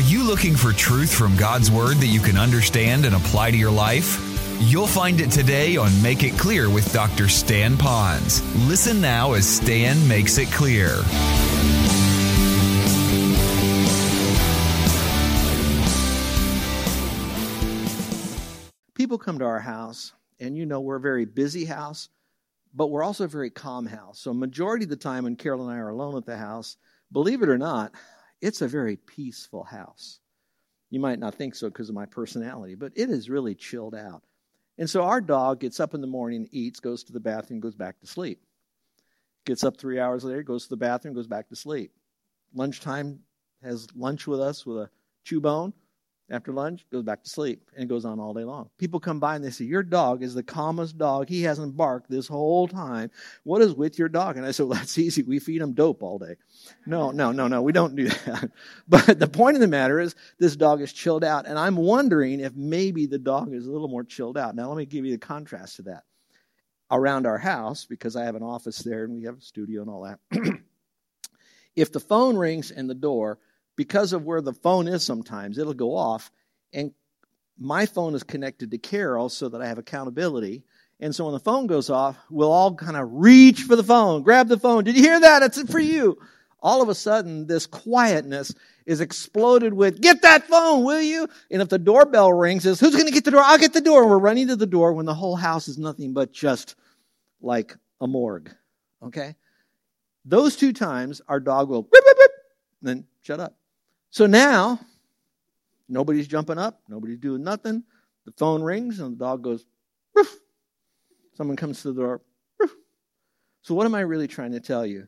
Are you looking for truth from God's Word that you can understand and apply to your life? You'll find it today on Make It Clear with Dr. Stan Ponz. Listen now as Stan makes it clear. People come to our house, and you know we're a very busy house, but we're also a very calm house. So, majority of the time when Carol and I are alone at the house, believe it or not, it's a very peaceful house. You might not think so because of my personality, but it is really chilled out. And so our dog gets up in the morning, eats, goes to the bathroom, goes back to sleep. Gets up three hours later, goes to the bathroom, goes back to sleep. Lunchtime has lunch with us with a chew bone. After lunch, goes back to sleep and goes on all day long. People come by and they say, Your dog is the calmest dog. He hasn't barked this whole time. What is with your dog? And I said, Well, that's easy. We feed him dope all day. No, no, no, no. We don't do that. But the point of the matter is, this dog is chilled out. And I'm wondering if maybe the dog is a little more chilled out. Now, let me give you the contrast to that. Around our house, because I have an office there and we have a studio and all that, if the phone rings and the door, because of where the phone is sometimes, it'll go off. And my phone is connected to Carol so that I have accountability. And so when the phone goes off, we'll all kind of reach for the phone, grab the phone. Did you hear that? It's for you. All of a sudden, this quietness is exploded with, get that phone, will you? And if the doorbell rings, is who's going to get the door? I'll get the door. And we're running to the door when the whole house is nothing but just like a morgue. Okay? Those two times, our dog will, rip, rip, rip, then shut up. So now, nobody's jumping up, nobody's doing nothing. The phone rings and the dog goes, Roof. Someone comes to the door, Roof. So, what am I really trying to tell you?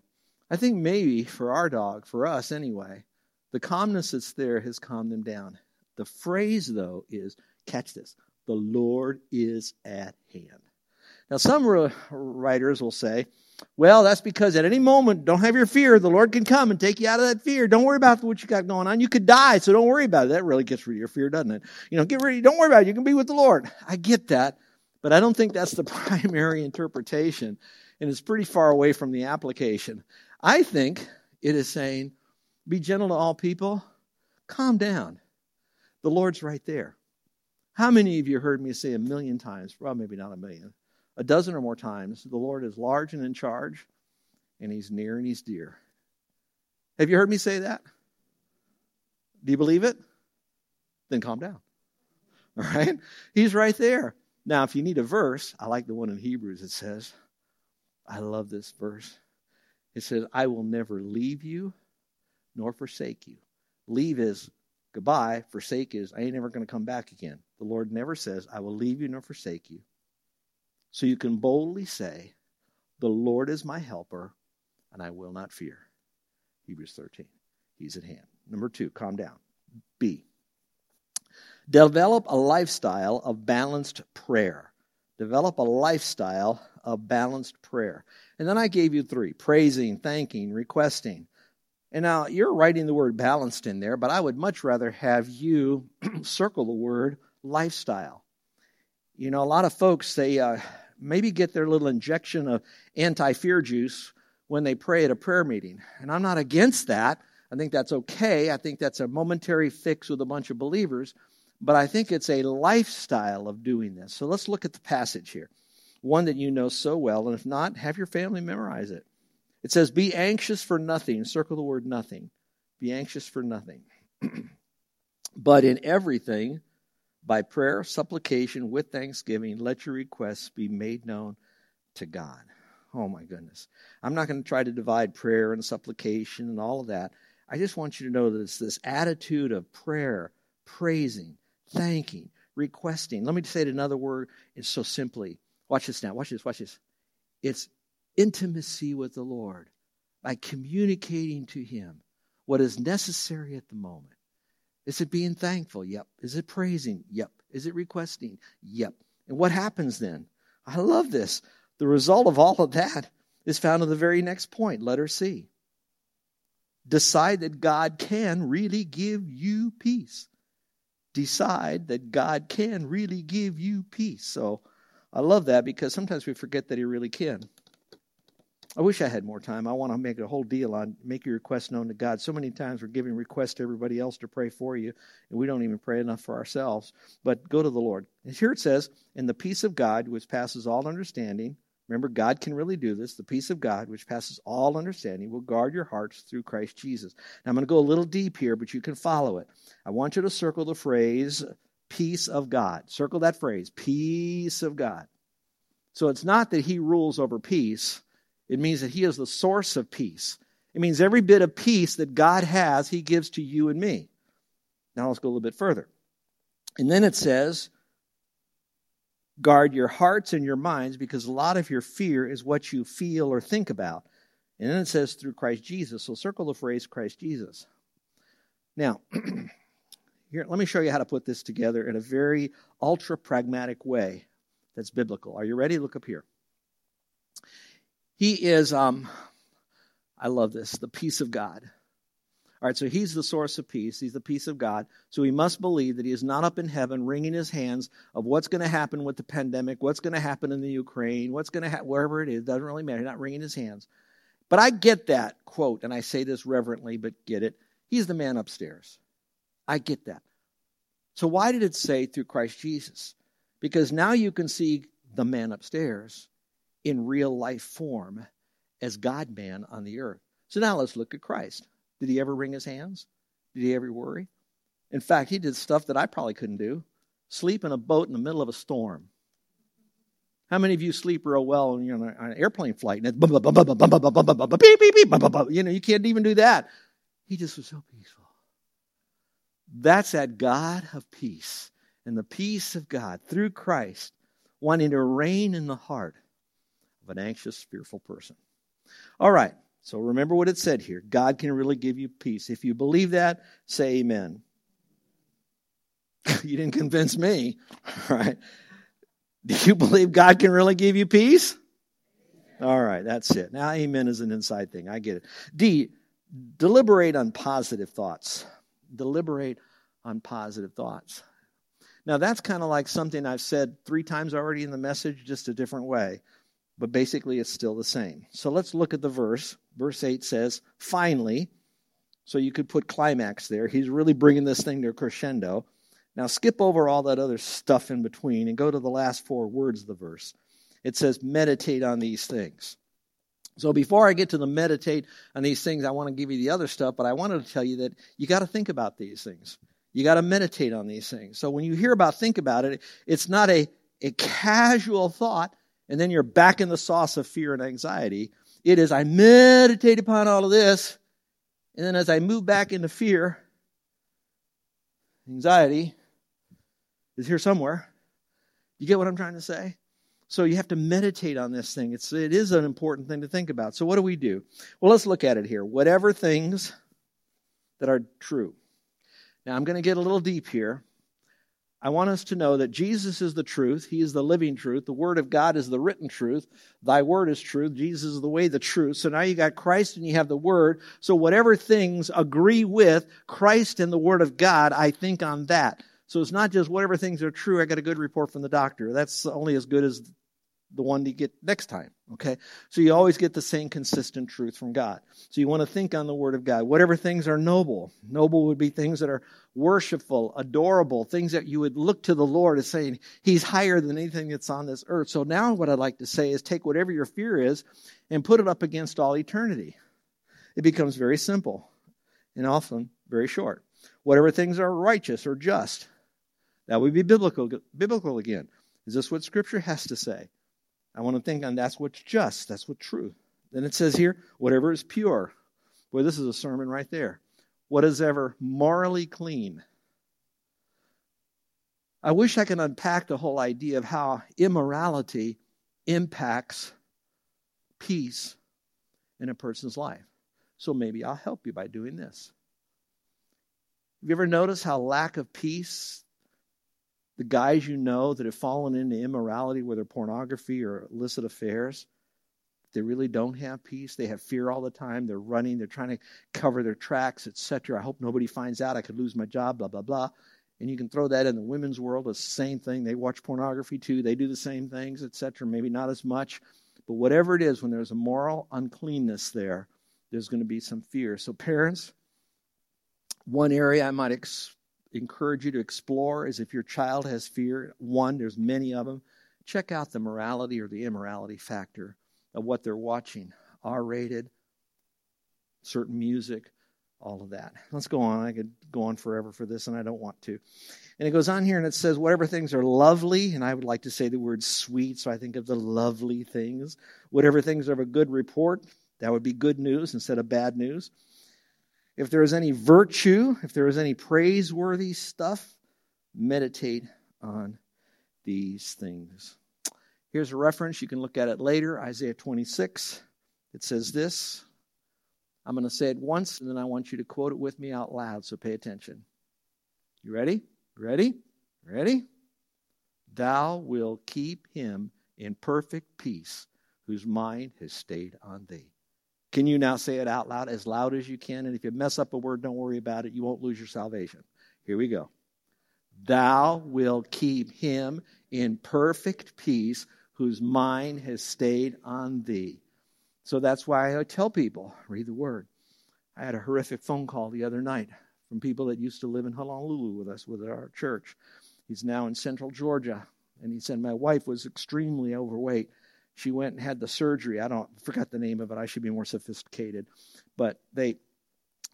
I think maybe for our dog, for us anyway, the calmness that's there has calmed them down. The phrase, though, is catch this the Lord is at hand. Now, some writers will say, well, that's because at any moment, don't have your fear. The Lord can come and take you out of that fear. Don't worry about what you got going on. You could die, so don't worry about it. That really gets rid of your fear, doesn't it? You know, get ready. Don't worry about it. You can be with the Lord. I get that, but I don't think that's the primary interpretation, and it's pretty far away from the application. I think it is saying, be gentle to all people. Calm down. The Lord's right there. How many of you heard me say a million times? Well, maybe not a million a dozen or more times, the Lord is large and in charge, and He's near and He's dear. Have you heard me say that? Do you believe it? Then calm down. All right? He's right there. Now, if you need a verse, I like the one in Hebrews. It says, I love this verse. It says, I will never leave you nor forsake you. Leave is goodbye, forsake is I ain't never going to come back again. The Lord never says, I will leave you nor forsake you. So you can boldly say, The Lord is my helper, and I will not fear. Hebrews 13. He's at hand. Number two, calm down. B. Develop a lifestyle of balanced prayer. Develop a lifestyle of balanced prayer. And then I gave you three praising, thanking, requesting. And now you're writing the word balanced in there, but I would much rather have you circle the word lifestyle. You know, a lot of folks, they, uh, maybe get their little injection of anti fear juice when they pray at a prayer meeting. And I'm not against that. I think that's okay. I think that's a momentary fix with a bunch of believers. But I think it's a lifestyle of doing this. So let's look at the passage here. One that you know so well. And if not, have your family memorize it. It says, Be anxious for nothing. Circle the word nothing. Be anxious for nothing. but in everything, by prayer, supplication, with thanksgiving, let your requests be made known to God. Oh my goodness. I'm not going to try to divide prayer and supplication and all of that. I just want you to know that it's this attitude of prayer, praising, thanking, requesting. Let me say it another word. It's so simply. Watch this now. Watch this. Watch this. It's intimacy with the Lord by communicating to Him what is necessary at the moment. Is it being thankful? Yep. Is it praising? Yep. Is it requesting? Yep. And what happens then? I love this. The result of all of that is found in the very next point, letter C. Decide that God can really give you peace. Decide that God can really give you peace. So I love that because sometimes we forget that He really can. I wish I had more time. I want to make a whole deal on make your request known to God. So many times we're giving requests to everybody else to pray for you, and we don't even pray enough for ourselves. But go to the Lord. And here it says, "In the peace of God, which passes all understanding." Remember, God can really do this. The peace of God, which passes all understanding, will guard your hearts through Christ Jesus. Now, I'm going to go a little deep here, but you can follow it. I want you to circle the phrase peace of God. Circle that phrase, peace of God. So it's not that He rules over peace it means that He is the source of peace. It means every bit of peace that God has, He gives to you and me. Now let's go a little bit further. And then it says, guard your hearts and your minds because a lot of your fear is what you feel or think about. And then it says through Christ Jesus. So circle the phrase Christ Jesus. Now, here, let me show you how to put this together in a very ultra pragmatic way that's biblical. Are you ready? Look up here. He is, um, I love this, the peace of God. All right, so he's the source of peace. He's the peace of God. So we must believe that he is not up in heaven wringing his hands of what's going to happen with the pandemic, what's going to happen in the Ukraine, what's going to happen, wherever it is. Doesn't really matter. He's not wringing his hands. But I get that quote, and I say this reverently, but get it. He's the man upstairs. I get that. So why did it say through Christ Jesus? Because now you can see the man upstairs in real life form as God man on the earth. So now let's look at Christ. Did he ever wring his hands? Did he ever worry? In fact, he did stuff that I probably couldn't do sleep in a boat in the middle of a storm. How many of you sleep real well on, you know, on an airplane flight and it's beep, beep, beep, you know, you can't even do that. He just was so peaceful. That's that God of peace and the peace of God through Christ wanting to reign in the heart of an anxious, fearful person. All right, so remember what it said here God can really give you peace. If you believe that, say amen. you didn't convince me. All right. Do you believe God can really give you peace? All right, that's it. Now, amen is an inside thing. I get it. D, deliberate on positive thoughts. Deliberate on positive thoughts. Now, that's kind of like something I've said three times already in the message, just a different way but basically it's still the same. So let's look at the verse. Verse 8 says, finally. So you could put climax there. He's really bringing this thing to a crescendo. Now skip over all that other stuff in between and go to the last four words of the verse. It says, meditate on these things. So before I get to the meditate on these things, I want to give you the other stuff, but I wanted to tell you that you got to think about these things. You got to meditate on these things. So when you hear about think about it, it's not a, a casual thought and then you're back in the sauce of fear and anxiety. It is, I meditate upon all of this, and then as I move back into fear, anxiety is here somewhere. You get what I'm trying to say? So you have to meditate on this thing. It's, it is an important thing to think about. So what do we do? Well, let's look at it here. Whatever things that are true. Now I'm going to get a little deep here. I want us to know that Jesus is the truth. He is the living truth. The Word of God is the written truth. Thy Word is truth. Jesus is the way, the truth. So now you got Christ and you have the Word. So whatever things agree with Christ and the Word of God, I think on that. So it's not just whatever things are true, I got a good report from the doctor. That's only as good as the one you get next time. Okay? So you always get the same consistent truth from God. So you want to think on the Word of God. Whatever things are noble, noble would be things that are worshipful, adorable, things that you would look to the Lord as saying, He's higher than anything that's on this earth. So now what I'd like to say is take whatever your fear is and put it up against all eternity. It becomes very simple and often very short. Whatever things are righteous or just, that would be biblical, biblical again. Is this what Scripture has to say? I want to think on that's what's just, that's what's true. Then it says here, whatever is pure. Boy, this is a sermon right there. What is ever morally clean. I wish I could unpack the whole idea of how immorality impacts peace in a person's life. So maybe I'll help you by doing this. Have you ever noticed how lack of peace the guys you know that have fallen into immorality, whether pornography or illicit affairs, they really don't have peace. They have fear all the time. They're running. They're trying to cover their tracks, etc. I hope nobody finds out. I could lose my job. Blah blah blah. And you can throw that in the women's world. It's the same thing. They watch pornography too. They do the same things, etc. Maybe not as much, But whatever it is, when there's a moral uncleanness there, there's going to be some fear. So, parents, one area I might ex- encourage you to explore is if your child has fear, one, there's many of them, check out the morality or the immorality factor of what they're watching. R rated, certain music, all of that. Let's go on. I could go on forever for this, and I don't want to. And it goes on here and it says, whatever things are lovely, and I would like to say the word sweet, so I think of the lovely things. Whatever things are of a good report, that would be good news instead of bad news. If there is any virtue, if there is any praiseworthy stuff, meditate on these things. Here's a reference. You can look at it later Isaiah 26. It says this. I'm going to say it once, and then I want you to quote it with me out loud, so pay attention. You ready? Ready? Ready? Thou will keep him in perfect peace whose mind has stayed on thee. Can you now say it out loud, as loud as you can? And if you mess up a word, don't worry about it. You won't lose your salvation. Here we go. Thou will keep him in perfect peace whose mind has stayed on thee. So that's why I tell people read the word. I had a horrific phone call the other night from people that used to live in Honolulu with us, with our church. He's now in central Georgia. And he said, My wife was extremely overweight. She went and had the surgery. I don't forgot the name of it. I should be more sophisticated. But they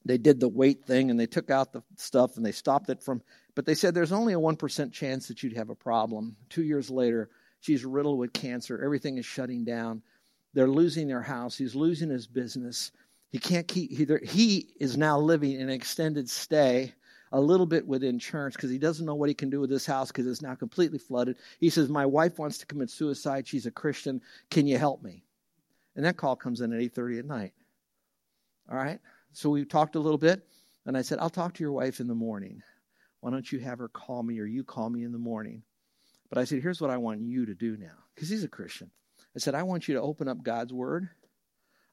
they did the weight thing and they took out the stuff and they stopped it from but they said there's only a 1% chance that you'd have a problem. 2 years later, she's riddled with cancer. Everything is shutting down. They're losing their house. He's losing his business. He can't keep, he, he is now living in an extended stay a little bit with insurance because he doesn't know what he can do with this house because it's now completely flooded. He says, My wife wants to commit suicide. She's a Christian. Can you help me? And that call comes in at 8:30 at night. All right? So we talked a little bit, and I said, I'll talk to your wife in the morning. Why don't you have her call me or you call me in the morning? But I said, Here's what I want you to do now, because he's a Christian. I said, I want you to open up God's Word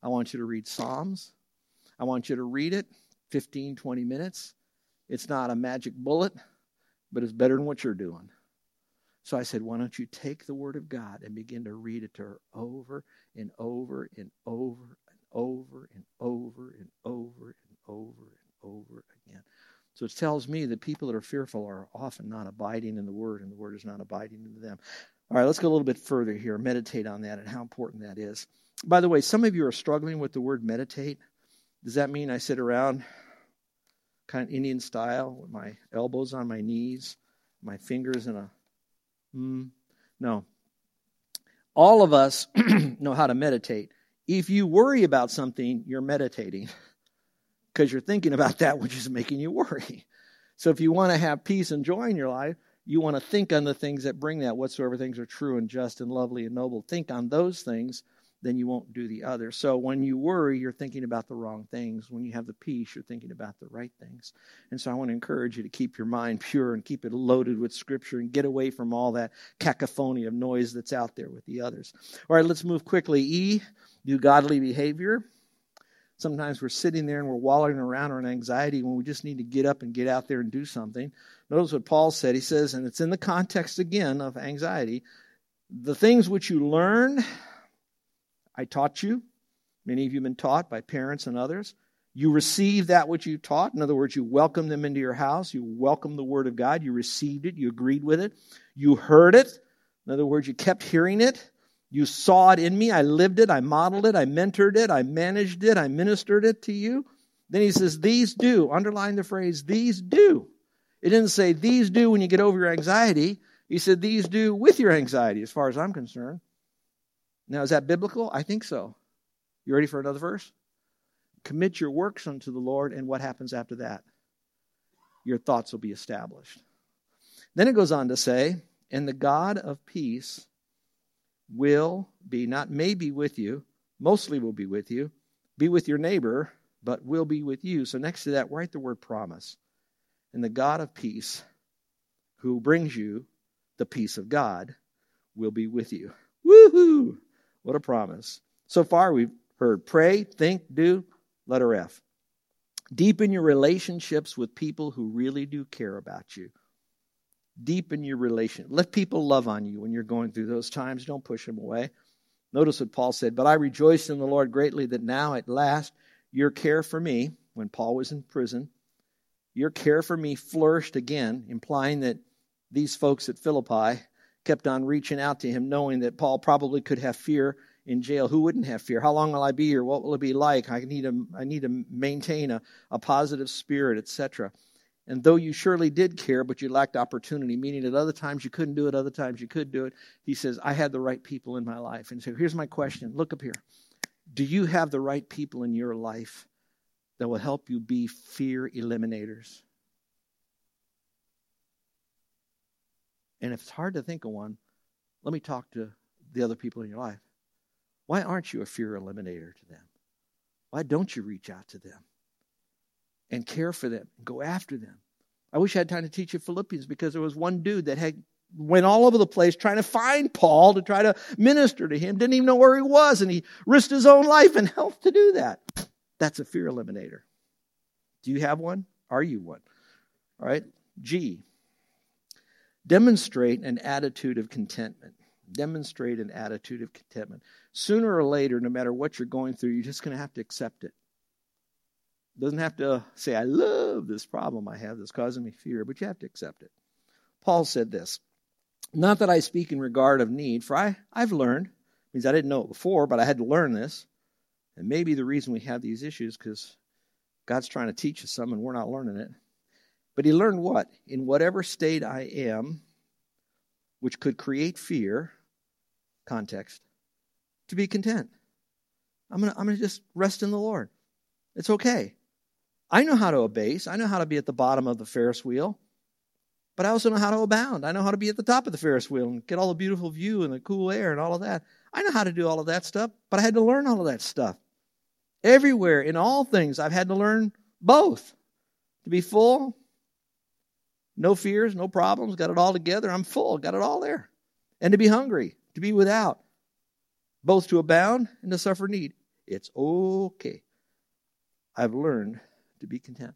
I want you to read Psalms. I want you to read it 15, 20 minutes. It's not a magic bullet, but it's better than what you're doing. So I said, Why don't you take the Word of God and begin to read it to her over and over and over and over and over and over and over and over again? So it tells me that people that are fearful are often not abiding in the Word, and the Word is not abiding in them. All right, let's go a little bit further here. Meditate on that and how important that is. By the way, some of you are struggling with the word meditate. Does that mean I sit around kind of Indian style with my elbows on my knees, my fingers in a. Mm, no. All of us know how to meditate. If you worry about something, you're meditating because you're thinking about that which is making you worry. So if you want to have peace and joy in your life, you want to think on the things that bring that, whatsoever things are true and just and lovely and noble. Think on those things, then you won't do the other. So when you worry, you're thinking about the wrong things. When you have the peace, you're thinking about the right things. And so I want to encourage you to keep your mind pure and keep it loaded with Scripture and get away from all that cacophony of noise that's out there with the others. All right, let's move quickly. E, do godly behavior. Sometimes we're sitting there and we're wallowing around in anxiety when we just need to get up and get out there and do something. Notice what Paul said. He says, and it's in the context again of anxiety the things which you learn, I taught you. Many of you have been taught by parents and others. You receive that which you taught. In other words, you welcomed them into your house. You welcomed the Word of God. You received it. You agreed with it. You heard it. In other words, you kept hearing it. You saw it in me. I lived it. I modeled it. I mentored it. I managed it. I ministered it to you. Then he says, These do. Underline the phrase, these do. It didn't say, These do when you get over your anxiety. He said, These do with your anxiety, as far as I'm concerned. Now, is that biblical? I think so. You ready for another verse? Commit your works unto the Lord, and what happens after that? Your thoughts will be established. Then it goes on to say, And the God of peace will be, not may be with you, mostly will be with you, be with your neighbor, but will be with you. So next to that, write the word promise. And the God of peace, who brings you the peace of God, will be with you. Woohoo! What a promise. So far, we've heard pray, think, do, letter F. Deepen your relationships with people who really do care about you. Deepen your relation. Let people love on you when you're going through those times. Don't push them away. Notice what Paul said, But I rejoice in the Lord greatly that now at last your care for me, when Paul was in prison, your care for me flourished again, implying that these folks at Philippi kept on reaching out to him, knowing that Paul probably could have fear in jail. Who wouldn't have fear? How long will I be here? What will it be like? I need to, I need to maintain a, a positive spirit, etc. And though you surely did care, but you lacked opportunity, meaning at other times you couldn't do it, other times you could do it, he says, I had the right people in my life. And so here's my question look up here. Do you have the right people in your life that will help you be fear eliminators? And if it's hard to think of one, let me talk to the other people in your life. Why aren't you a fear eliminator to them? Why don't you reach out to them and care for them, and go after them? I wish I had time to teach you Philippians because there was one dude that had went all over the place trying to find Paul to try to minister to him, didn't even know where he was, and he risked his own life and health to do that. That's a fear eliminator. Do you have one? Are you one? All right. G. Demonstrate an attitude of contentment. Demonstrate an attitude of contentment. Sooner or later, no matter what you're going through, you're just going to have to accept it. Doesn't have to say, I love this problem I have that's causing me fear, but you have to accept it. Paul said this Not that I speak in regard of need, for I, I've learned, means I didn't know it before, but I had to learn this. And maybe the reason we have these issues because God's trying to teach us some and we're not learning it. But he learned what? In whatever state I am, which could create fear, context, to be content. I'm going to I'm going to just rest in the Lord. It's okay. I know how to abase. I know how to be at the bottom of the Ferris wheel. But I also know how to abound. I know how to be at the top of the Ferris wheel and get all the beautiful view and the cool air and all of that. I know how to do all of that stuff, but I had to learn all of that stuff. Everywhere, in all things, I've had to learn both. To be full, no fears, no problems, got it all together. I'm full, got it all there. And to be hungry, to be without, both to abound and to suffer need. It's okay. I've learned to be content.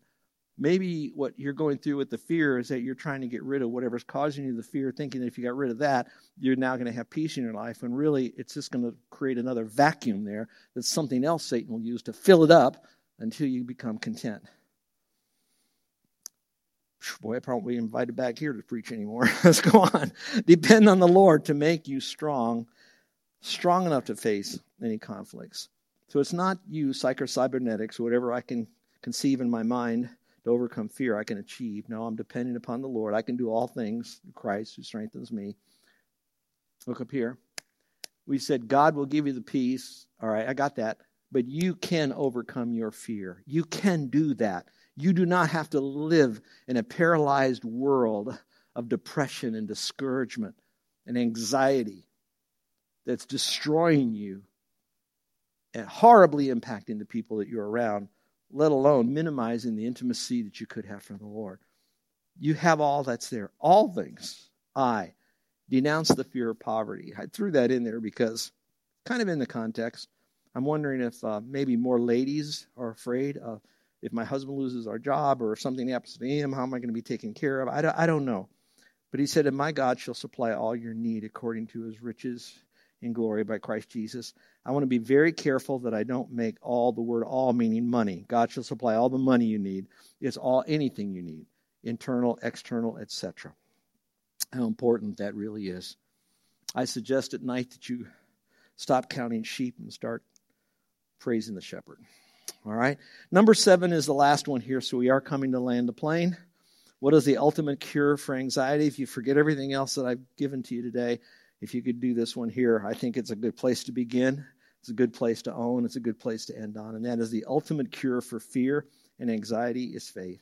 Maybe what you're going through with the fear is that you're trying to get rid of whatever's causing you the fear, thinking that if you got rid of that, you're now going to have peace in your life. When really, it's just going to create another vacuum there that something else Satan will use to fill it up until you become content. Boy, I probably invited back here to preach anymore. Let's go on. Depend on the Lord to make you strong, strong enough to face any conflicts. So it's not you, psychocybernetics, whatever I can conceive in my mind to overcome fear, I can achieve. No, I'm dependent upon the Lord. I can do all things through Christ who strengthens me. Look up here. We said God will give you the peace. All right, I got that. But you can overcome your fear. You can do that. You do not have to live in a paralyzed world of depression and discouragement and anxiety that's destroying you and horribly impacting the people that you're around, let alone minimizing the intimacy that you could have from the Lord. You have all that's there. All things. I denounce the fear of poverty. I threw that in there because, kind of in the context, I'm wondering if uh, maybe more ladies are afraid of if my husband loses our job or if something happens to him, how am I going to be taken care of? I don't, I don't know. But he said, And my God shall supply all your need according to his riches in glory by Christ Jesus. I want to be very careful that I don't make all the word all meaning money. God shall supply all the money you need. It's all anything you need, internal, external, etc. How important that really is. I suggest at night that you stop counting sheep and start praising the shepherd. All right. Number seven is the last one here. So we are coming to land the plane. What is the ultimate cure for anxiety? If you forget everything else that I've given to you today, if you could do this one here, I think it's a good place to begin. It's a good place to own. It's a good place to end on. And that is the ultimate cure for fear and anxiety is faith.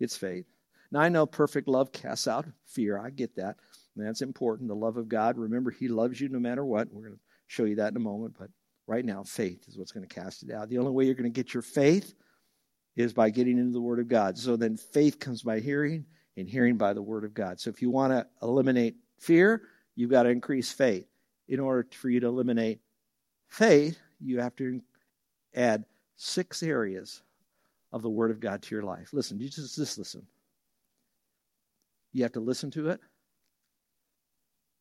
It's faith. Now, I know perfect love casts out fear. I get that. And that's important. The love of God. Remember, He loves you no matter what. We're going to show you that in a moment. But right now, faith is what's going to cast it out. The only way you're going to get your faith is by getting into the Word of God. So then faith comes by hearing, and hearing by the Word of God. So if you want to eliminate fear, you've got to increase faith. In order for you to eliminate faith, you have to add six areas of the Word of God to your life. Listen, you just, just listen. You have to listen to it.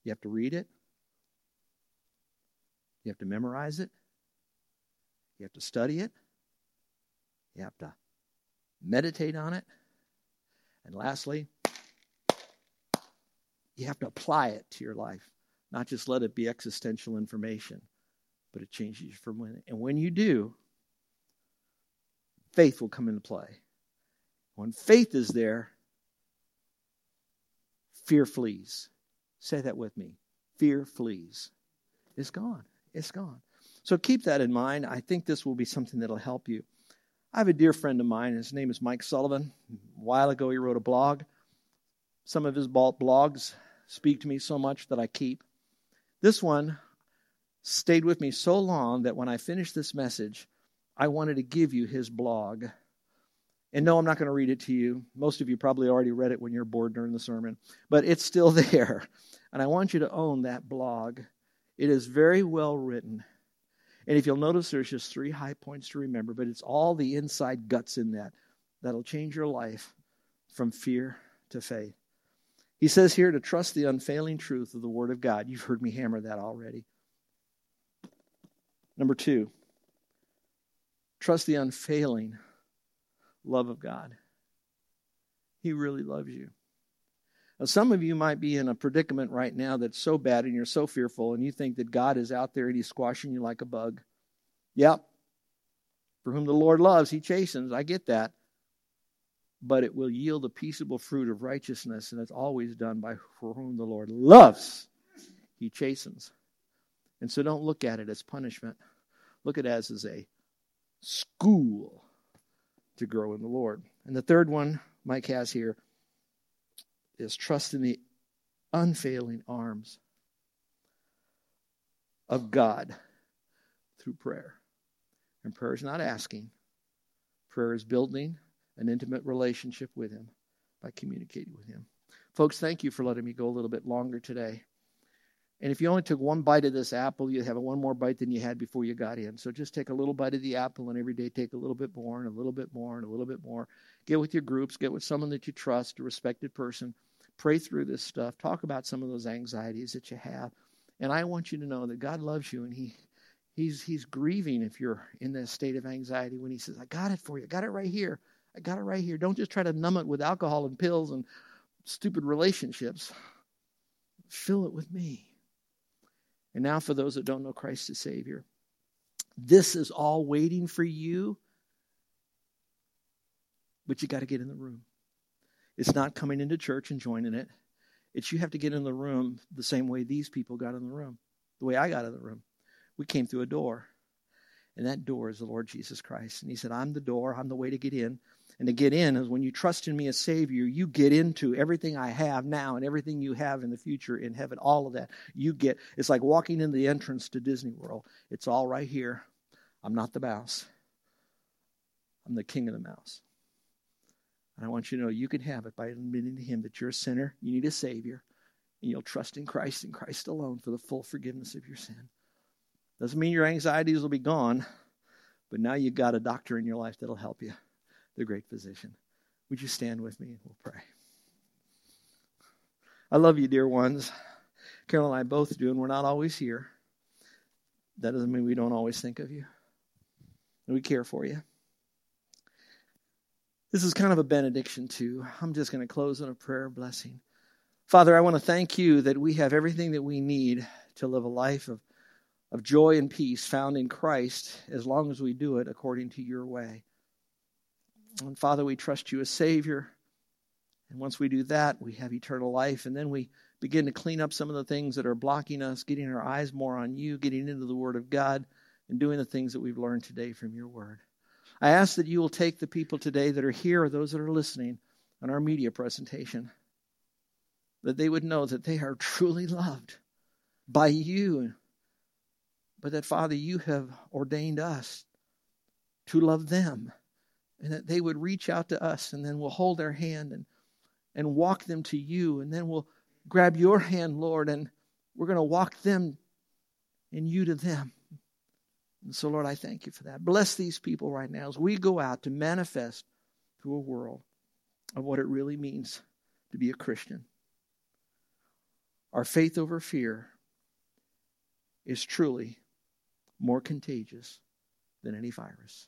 You have to read it. You have to memorize it. You have to study it. You have to meditate on it. And lastly, you have to apply it to your life, not just let it be existential information, but it changes you from when. And when you do, faith will come into play. When faith is there, fear flees. Say that with me. Fear flees. It's gone. It's gone. So keep that in mind. I think this will be something that'll help you. I have a dear friend of mine. His name is Mike Sullivan. A while ago, he wrote a blog. Some of his blogs speak to me so much that I keep. This one stayed with me so long that when I finished this message, I wanted to give you his blog. And no, I'm not going to read it to you. Most of you probably already read it when you're bored during the sermon, but it's still there. And I want you to own that blog. It is very well written. And if you'll notice, there's just three high points to remember, but it's all the inside guts in that that'll change your life from fear to faith. He says here to trust the unfailing truth of the Word of God. You've heard me hammer that already. Number two, trust the unfailing love of God. He really loves you. Now, some of you might be in a predicament right now that's so bad and you're so fearful and you think that God is out there and he's squashing you like a bug. Yep. For whom the Lord loves, he chastens. I get that. But it will yield a peaceable fruit of righteousness, and it's always done by for whom the Lord loves, he chastens. And so don't look at it as punishment. Look at it as, as a school to grow in the Lord. And the third one Mike has here is trust in the unfailing arms of God through prayer. And prayer is not asking, prayer is building an intimate relationship with Him by communicating with Him. Folks, thank you for letting me go a little bit longer today. And if you only took one bite of this apple, you'd have one more bite than you had before you got in. So just take a little bite of the apple, and every day take a little bit more, and a little bit more, and a little bit more. Get with your groups, get with someone that you trust, a respected person, Pray through this stuff. Talk about some of those anxieties that you have. And I want you to know that God loves you and He He's He's grieving if you're in this state of anxiety when He says, I got it for you. I got it right here. I got it right here. Don't just try to numb it with alcohol and pills and stupid relationships. Fill it with me. And now, for those that don't know Christ as Savior, this is all waiting for you, but you got to get in the room. It's not coming into church and joining it. It's you have to get in the room the same way these people got in the room, the way I got in the room. We came through a door, and that door is the Lord Jesus Christ. And He said, I'm the door, I'm the way to get in. And to get in is when you trust in me as Savior, you get into everything I have now and everything you have in the future in heaven. All of that. You get, it's like walking in the entrance to Disney World. It's all right here. I'm not the mouse, I'm the king of the mouse. And I want you to know you can have it by admitting to Him that you're a sinner, you need a Savior, and you'll trust in Christ and Christ alone for the full forgiveness of your sin. Doesn't mean your anxieties will be gone, but now you've got a doctor in your life that'll help you, the great physician. Would you stand with me and we'll pray? I love you, dear ones. Carol and I both do, and we're not always here. That doesn't mean we don't always think of you. And we care for you. This is kind of a benediction, too. I'm just going to close in a prayer blessing. Father, I want to thank you that we have everything that we need to live a life of, of joy and peace found in Christ as long as we do it according to your way. And Father, we trust you as Savior. And once we do that, we have eternal life. And then we begin to clean up some of the things that are blocking us, getting our eyes more on you, getting into the Word of God, and doing the things that we've learned today from your Word. I ask that you will take the people today that are here or those that are listening on our media presentation, that they would know that they are truly loved by you, but that, Father, you have ordained us to love them, and that they would reach out to us, and then we'll hold their hand and, and walk them to you, and then we'll grab your hand, Lord, and we're going to walk them and you to them. And so, Lord, I thank you for that. Bless these people right now as we go out to manifest to a world of what it really means to be a Christian. Our faith over fear is truly more contagious than any virus.